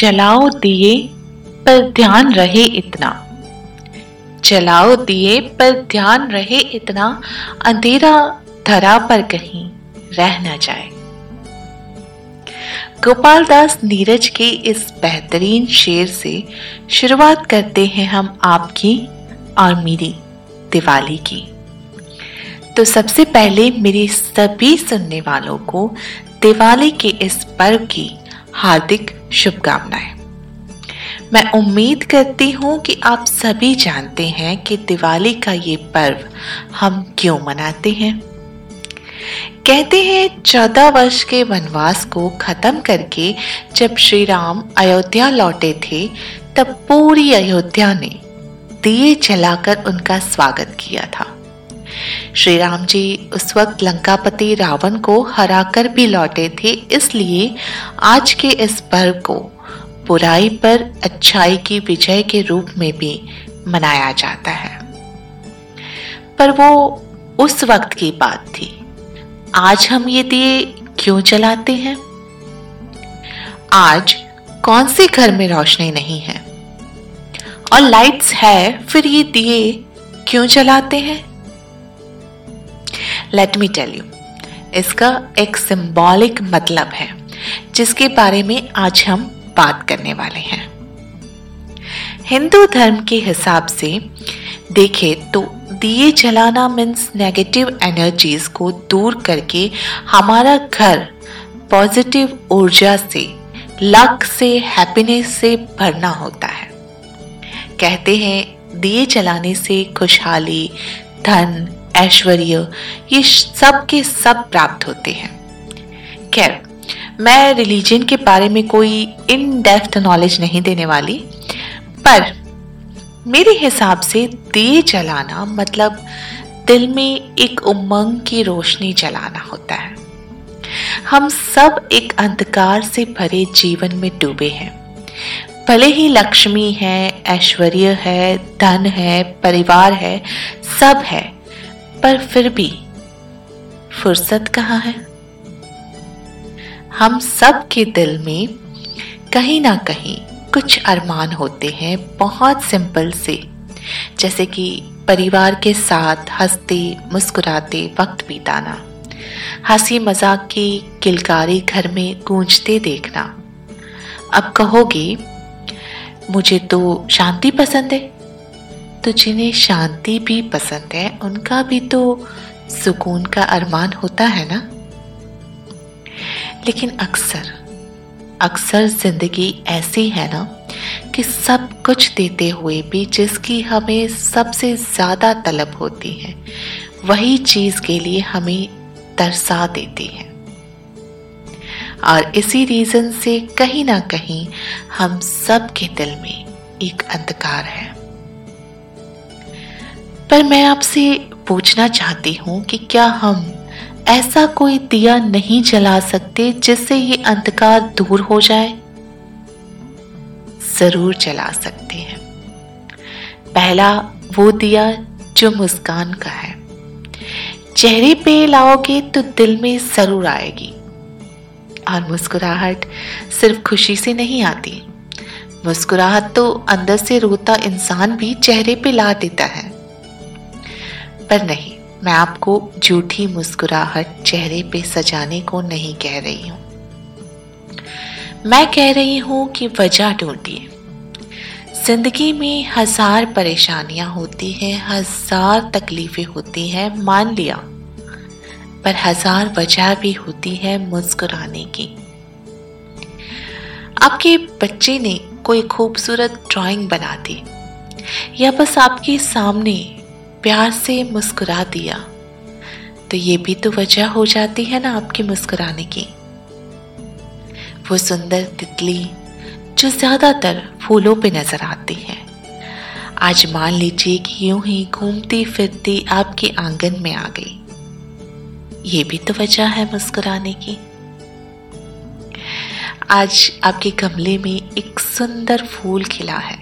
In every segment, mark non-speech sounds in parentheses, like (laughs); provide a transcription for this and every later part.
जलाओ दिए, पर ध्यान रहे इतना। जलाओ दिए, पर ध्यान रहे इतना, अंधेरा धरा पर कहीं रह न जाए। गोपाल दास नीरज के इस बेहतरीन शेर से शुरुआत करते हैं हम आपकी और मेरी दिवाली की। तो सबसे पहले मेरे सभी सुनने वालों को दिवाली के इस पर्व की हार्दिक शुभकामनाएँ। मैं उम्मीद करती हूँ कि आप सभी जानते हैं कि दिवाली का ये पर्व हम क्यों मनाते हैं। कहते हैं, चौदह वर्ष के वनवास को खत्म करके जब श्री राम अयोध्या लौटे थे, तब पूरी अयोध्या ने दिए जलाकर उनका स्वागत किया था। श्री राम जी उस वक्त लंकापति रावण को हराकर भी लौटे थे, इसलिए आज के इस पर्व को बुराई पर अच्छाई की विजय के रूप में भी मनाया जाता है। पर वो उस वक्त की बात थी। आज हम ये दिए क्यों जलाते हैं? आज कौन से घर में रोशनी नहीं है? और लाइट्स है, फिर ये दिए क्यों जलाते हैं? लेट मी टेल यू इसका एक सिंबॉलिक मतलब है, जिसके बारे में आज हम बात करने वाले हैं। हिंदू धर्म के हिसाब से देखें तो दिए जलाना मीन्स नेगेटिव एनर्जीज को दूर करके हमारा घर पॉजिटिव ऊर्जा से लक से हैप्पीनेस से भरना होता है। कहते हैं, दिए जलाने से खुशहाली, धन ऐश्वर्य, ये सब के सब प्राप्त होते हैं। खैर, मैं रिलीजन के बारे में कोई इन डेप्थ नॉलेज नहीं देने वाली, पर मेरे हिसाब से दिए जलाना मतलब दिल में एक उमंग की रोशनी जलाना होता है। हम सब एक अंधकार से भरे जीवन में डूबे हैं। भले ही लक्ष्मी है, ऐश्वर्य है, धन है, परिवार है, सब है पर फिर भी फुर्सत कहाँ है? हम सब के दिल में कहीं ना कहीं कुछ अरमान होते हैं बहुत सिंपल से, जैसे कि परिवार के साथ हँसते, मुस्कुराते वक्त बिताना, हँसी मज़ाक की किलकारी घर में गूंजते देखना। अब कहोगे, मुझे तो शांति पसंद है। तो जिन्हें शांति भी पसंद है, उनका भी तो सुकून का अरमान होता है ना? लेकिन अक्सर अक्सर ज़िंदगी ऐसी है ना कि सब कुछ देते हुए भी जिसकी हमें सबसे ज़्यादा तलब होती है, वही चीज़ के लिए हमें तरसा देती है। और इसी रीजन से कहीं ना कहीं हम सब के दिल में एक अंधकार है। पर मैं आपसे पूछना चाहती हूँ कि क्या हम ऐसा कोई दिया नहीं जला सकते जिससे ये अंधकार दूर हो जाए? ज़रूर जला सकते हैं। पहला वो दिया जो मुस्कान का है। चेहरे पे लाओगे तो दिल में ज़रूर आएगी। और मुस्कुराहट सिर्फ़ खुशी से नहीं आती। मुस्कुराहट तो अंदर से रोता इंसान भी चेहरे पे ला देता है। पर नहीं, मैं आपको झूठी मुस्कुराहट चेहरे पे सजाने को नहीं कह रही हूँ। मैं कह रही हूँ कि वजह ढूंढिए। ज़िंदगी में हज़ार परेशानियाँ होती हैं, हज़ार तकलीफें होती हैं, मान लिया। पर हज़ार वजह भी होती है मुस्कुराने की। आपके बच्चे ने कोई खूबसूरत ड्राइंग बना दी, या बस आपके सामने प्यार से मुस्कुरा दिया। तो ये भी तो वजह हो जाती है ना आपके मुस्कुराने की। वो सुंदर तितली, जो ज़्यादातर फूलों पे नज़र आती है। आज मान लीजिए कि यूँ ही घूमती फिरती आपके आँगन में आ गई। ये भी तो वजह है मुस्कुराने की। आज आपके गमले में एक सुंदर फूल खिला है।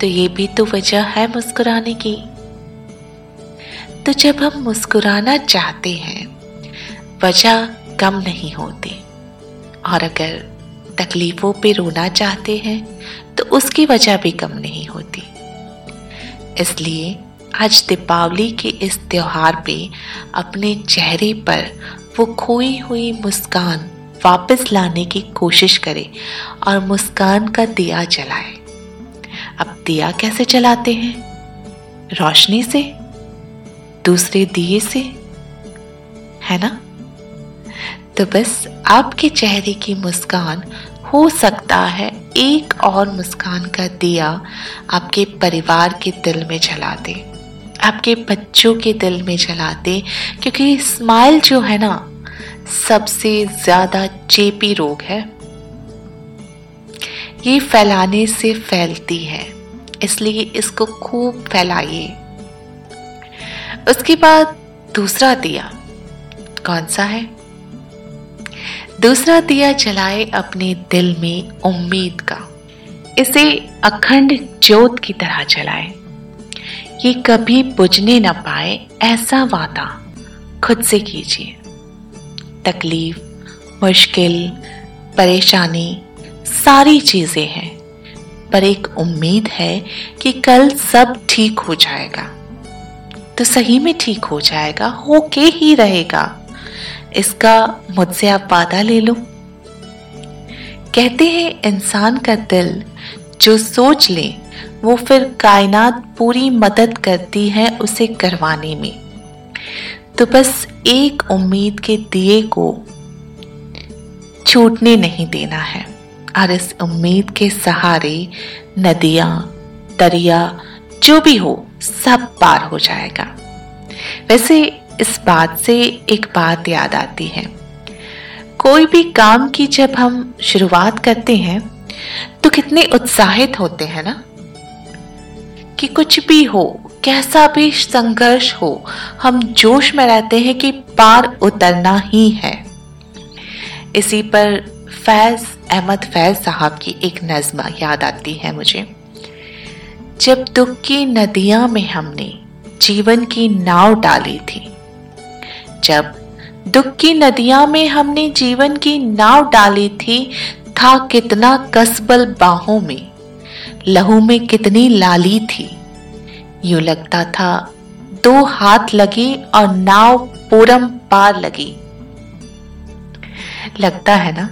तो ये भी तो वजह है मुस्कुराने की। तो जब हम मुस्कुराना चाहते हैं, वजह कम नहीं होती। और अगर तकलीफों पे रोना चाहते हैं तो उसकी वजह भी कम नहीं होती। इसलिए आज दीपावली के इस त्योहार पे अपने चेहरे पर वो खोई हुई मुस्कान वापस लाने की कोशिश करे और मुस्कान का दिया जलाए। अब दिया कैसे जलाते हैं? रोशनी से? दूसरे दिए से? है ना? तो बस आपके चेहरे की मुस्कान हो सकता है एक और मुस्कान का दिया आपके परिवार के दिल में जला दे, आपके बच्चों के दिल में जला दे, क्योंकि स्माइल जो है ना, सबसे ज़्यादा चेपी रोग है। ये फैलाने से फैलती है, इसलिए इसको खूब फैलाइए। उसके बाद दूसरा दिया। कौन सा है? दूसरा दिया जलाए अपने दिल में उम्मीद का। इसे अखंड ज्योत की तरह जलाए। ये कभी बुझने ना पाए ऐसा वादा खुद से कीजिए। तकलीफ़, मुश्किल, परेशानी, सारी चीज़ें हैं, पर एक उम्मीद है कि कल सब ठीक हो जाएगा। तो सही में ठीक हो जाएगा, होके ही रहेगा। इसका मुझसे आप वादा ले लो। कहते हैं, इंसान का दिल जो सोच ले, वो फिर कायनात पूरी मदद करती है उसे करवाने में। तो बस एक उम्मीद के दिए को छूटने नहीं देना है, और इस उम्मीद के सहारे, नदियाँ, दरिया, जो भी हो सब पार हो जाएगा। वैसे इस बात से एक बात याद आती है। कोई भी काम की जब हम शुरुआत करते हैं तो कितने उत्साहित होते हैं ना? कि कुछ भी हो, कैसा भी संघर्ष हो, हम जोश में रहते हैं कि पार उतरना ही है। इसी पर फैज, अहमद फैज साहब की एक नज्म याद आती है मुझे। जब दुख की नदियाँ में हमने जीवन की नाव डाली थी, जब दुख की नदियाँ में हमने जीवन की नाव डाली थी, था कितना कसबल बाहों में, लहू में कितनी लाली थी। यूँ लगता था, दो हाथ लगे और नाव पूरम पार लगी। लगता है ना?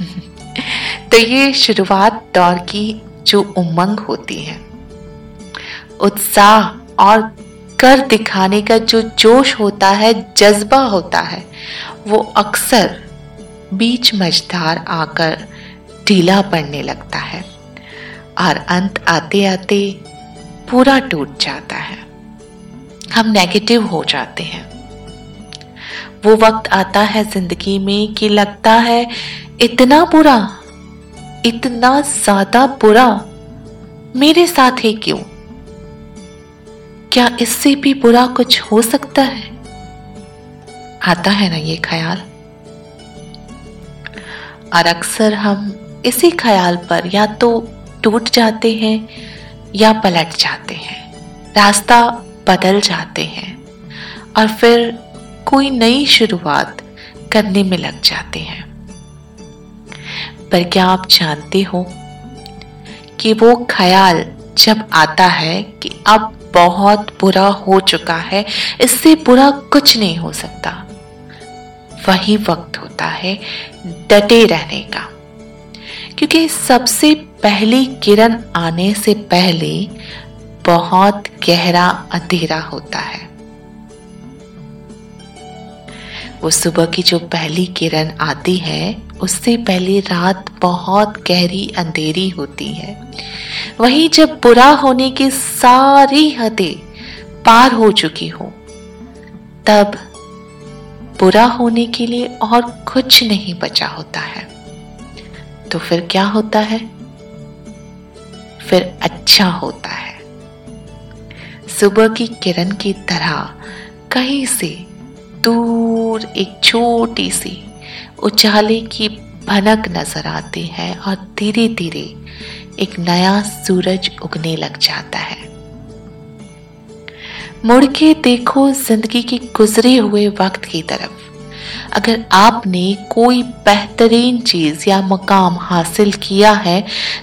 (laughs) तो ये शुरुआत दौर की जो उमंग होती है। उत्साह और कर दिखाने का जो जोश होता है, जज्बा होता है, वो अक्सर बीच मझधार आकर ढीला पड़ने लगता है और अंत आते आते पूरा टूट जाता है। हम नेगेटिव हो जाते हैं। वो वक्त आता है ज़िंदगी में कि लगता है, इतना बुरा इतना ज़्यादा बुरा? मेरे साथ ही क्यों? क्या इससे भी बुरा कुछ हो सकता है? आता है ना ये ख्याल? और अक्सर हम इसी ख्याल पर या तो टूट जाते हैं या पलट जाते हैं। रास्ता बदल जाते हैं और फिर कोई नई शुरुआत करने में लग जाते हैं। पर क्या आप जानते हो कि वो ख्याल जब आता है कि अब बहुत बुरा हो चुका है, इससे बुरा कुछ नहीं हो सकता। वही वक्त होता है डटे रहने का। क्योंकि सबसे पहली किरण आने से पहले बहुत गहरा अंधेरा होता है। वो सुबह की जो पहली किरण आती है उससे पहले रात बहुत गहरी अंधेरी होती है। वही जब बुरा होने की सारी हदें पार हो चुकी हो, तब बुरा होने के लिए और कुछ नहीं बचा होता है। तो फिर क्या होता है? फिर अच्छा होता है। सुबह की किरण की तरह कहीं से दूर एक छोटी सी उजाले की भनक नज़र आती है और धीरे धीरे एक नया सूरज उगने लग जाता है। मुड़ के देखो ज़िंदगी के गुजरे हुए वक्त की तरफ़। अगर आपने कोई बेहतरीन चीज़ या मकाम हासिल किया है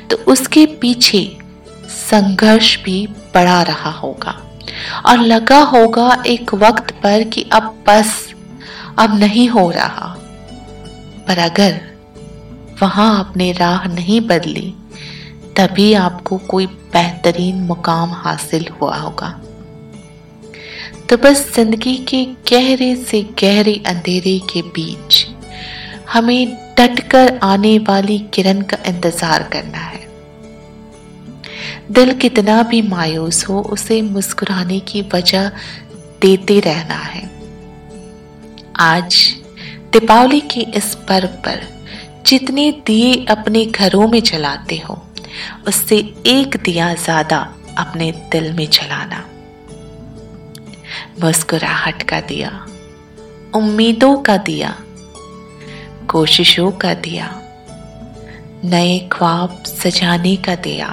तो उसके पीछे संघर्ष भी बढ़ा रहा होगा। और लगा होगा एक वक्त पर कि अब बस, अब नहीं हो रहा। पर अगर वहाँ आपने राह नहीं बदली, तभी आपको कोई बेहतरीन मुकाम हासिल हुआ होगा। तो बस ज़िंदगी के गहरे से गहरे अंधेरे के बीच हमें डटकर आने वाली किरण का इंतज़ार करना है। दिल कितना भी मायूस हो, उसे मुस्कुराने की वजह देते रहना है। आज दीपावली के इस पर्व पर जितने दिए अपने घरों में जलाते हो, उससे एक दिया ज़्यादा अपने दिल में जलाना। मुस्कुराहट का दिया, उम्मीदों का दिया, कोशिशों का दिया, नए ख्वाब सजाने का दिया,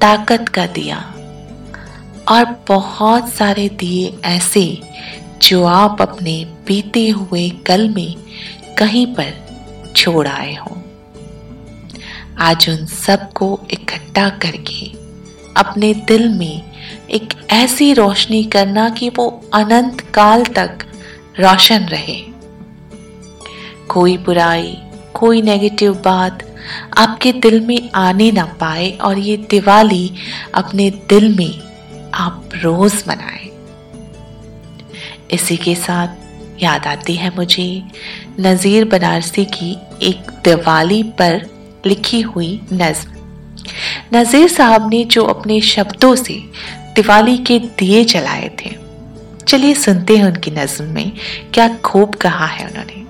ताकत का दिया, और बहुत सारे दिए ऐसे जो आप अपने बीते हुए कल में कहीं पर छोड़ आए हो। आज उन सबको इकट्ठा करके अपने दिल में एक ऐसी रोशनी करना कि वो अनंत काल तक रोशन रहे। कोई बुराई, कोई नेगेटिव बात आपके दिल में आने ना पाए और ये दिवाली अपने दिल में आप रोज मनाएँ। इसी के साथ याद आती है मुझे नज़ीर बनारसी की एक दिवाली पर लिखी हुई नज्म। नज़ीर साहब ने जो अपने शब्दों से दिवाली के दिए जलाए थे, चलिए सुनते हैं उनकी नज्म में क्या खूब कहा है उन्होंने।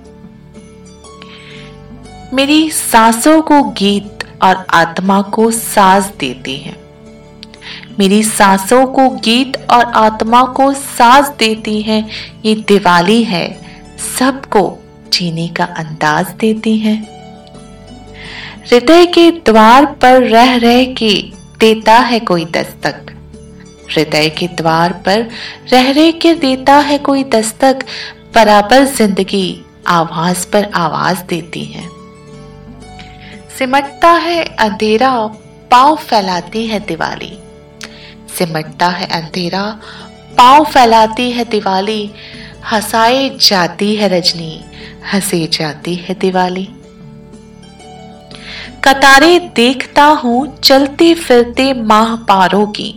मेरी सांसों को गीत और आत्मा को साज देती है। मेरी सांसों को गीत और आत्मा को साज देती है। ये दिवाली है। सबको जीने का अंदाज देती है। हृदय के द्वार पर रह रह के देता है कोई दस्तक। हृदय के द्वार पर रह रह के देता है कोई दस्तक। बराबर ज़िंदगी आवाज़ पर आवाज़ देती है। सिमटता है, अंधेरा पाव फैलाती है दिवाली। सिमटता है अंधेरा, पाव फैलाती है दिवाली, हंसाए जाती है रजनी, हंसे जाती है दिवाली। कतारे देखता हूँ चलते फिरते माह पारों की,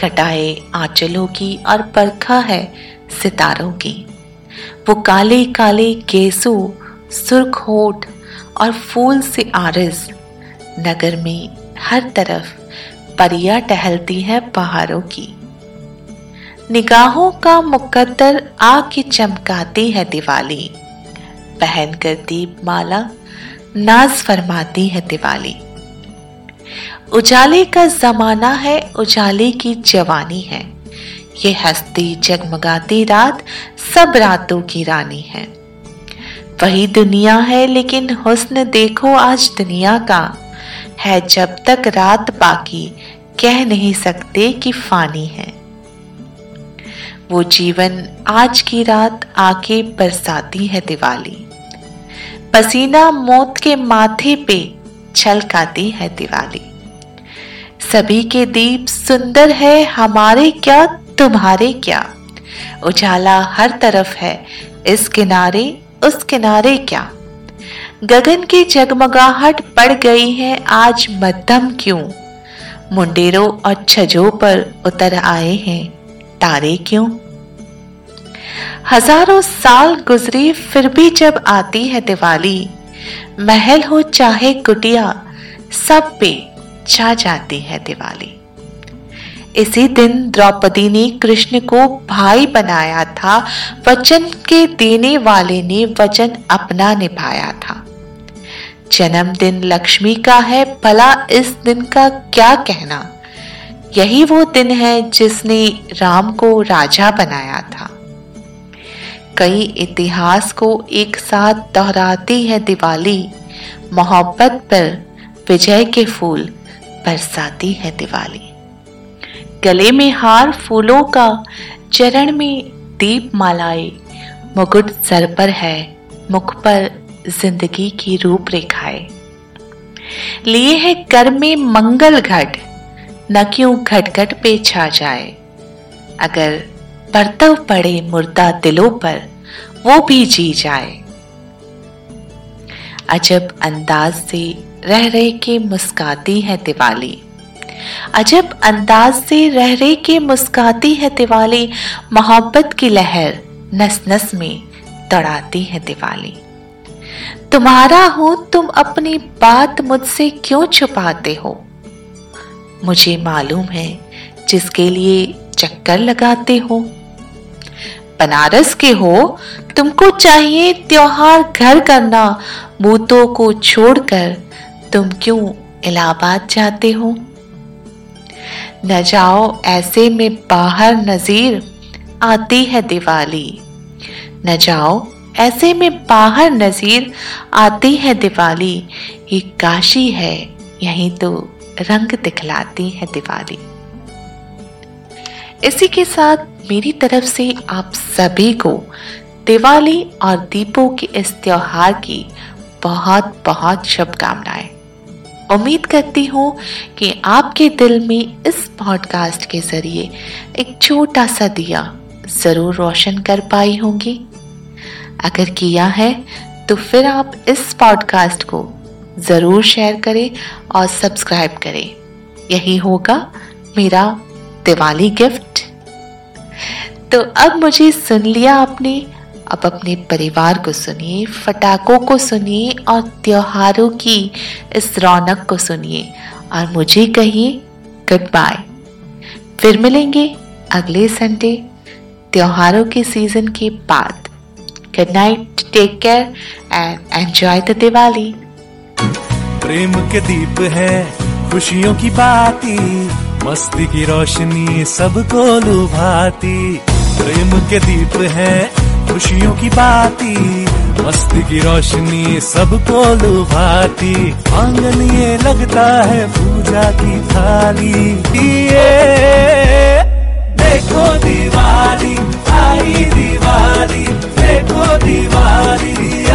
कटाए आंचलों की और परखा है सितारों की। वो काले काले केसू, सुर्ख होठ और फूल से आरज, नगर में हर तरफ़ परियाँ टहलती हैं पहाड़ों की। निगाहों का मुकद्दर आके चमकाती है दिवाली। पहन कर दीप माला नाज फरमाती है दिवाली। उजाले का जमाना है, उजाले की जवानी है। ये हस्ती जगमगाती रात, सब रातों की रानी है। वही दुनिया है, लेकिन हुस्न देखो आज दुनिया का। है जब तक रात बाकी, कह नहीं सकते कि फानी है। वो जीवन आज की रात आके बरसाती है दिवाली। पसीना मौत के माथे पे छलकाती है दिवाली। सभी के दीप सुंदर है, हमारे क्या, तुम्हारे क्या? उजाला हर तरफ़ है, इस किनारे, उस किनारे क्या? गगन की जगमगाहट पड़ गई है आज मध्यम क्यों? मुंडेरों और छजों पर उतर आए हैं। तारे क्यों? हज़ारों साल गुजरे, फिर भी जब आती है दिवाली, महल हो चाहे कुटिया सब पे छा जाती है दिवाली। इसी दिन द्रौपदी ने कृष्ण को भाई बनाया था, वचन के देने वाले ने वचन अपना निभाया था। जन्मदिन लक्ष्मी का है, भला इस दिन का क्या कहना? यही वो दिन है जिसने राम को राजा बनाया था। कई इतिहास को एक साथ दोहराती है दिवाली। मोहब्बत पर विजय के फूल बरसाती है दिवाली। गले में हार फूलों का, चरण में दीप मालाए मुकुट सर पर है, मुख पर ज़िंदगी की रूपरेखाएँ। लिए है कर में मंगल घट, न क्यों घट पे छा जाए। अगर परतव पड़े मुर्दा दिलों पर, वो भी जी जाए। अजब अंदाज से रह रहे के मुस्काती है दिवाली। अजब अंदाज से रह रहे के मुस्काती है दिवाली। मोहब्बत की लहर नस नस में तड़ाती है दिवाली। तुम्हारा हो, तुम अपनी बात मुझसे क्यों छुपाते हो? मुझे मालूम है जिसके लिए चक्कर लगाते हो। बनारस के हो, तुमको चाहिए त्योहार घर करना, बूतों को छोड़कर तुम क्यों इलाहाबाद जाते हो? न जाओ, ऐसे में बाहर नजीर आती है दिवाली। न जाओ ऐसे में बाहर नजीर आती है दिवाली। ये काशी है, यही तो रंग दिखलाती है दिवाली। इसी के साथ मेरी तरफ़ से आप सभी को दिवाली और दीपों के इस त्योहार की बहुत बहुत शुभकामनाएँ। उम्मीद करती हूँ कि आपके दिल में इस पॉडकास्ट के ज़रिए एक छोटा सा दिया ज़रूर रोशन कर पाई होंगी। अगर किया है तो फिर आप इस पॉडकास्ट को ज़रूर शेयर करें और सब्सक्राइब करें। यही होगा मेरा दिवाली गिफ्ट तो अब मुझे सुन लिया आपने। अब अपने परिवार को सुनिए, फटाकों को सुनिए और त्योहारों की इस रौनक को सुनिए और मुझे कहिए गुड बाय फिर मिलेंगे अगले संडे त्योहारों के सीज़न के बाद। Good night take care and enjoy the Diwali प्रेम के दीप है, खुशियों की बाती मस्ती की रोशनी सबको लुभाती। प्रेम के दीप है, खुशियों की बाती मस्ती की रोशनी सबको लुभाती। आँगन ये लगता है पूजा की थाली। दिए देखो दिवाली, आई दिवाली। को दीवारी।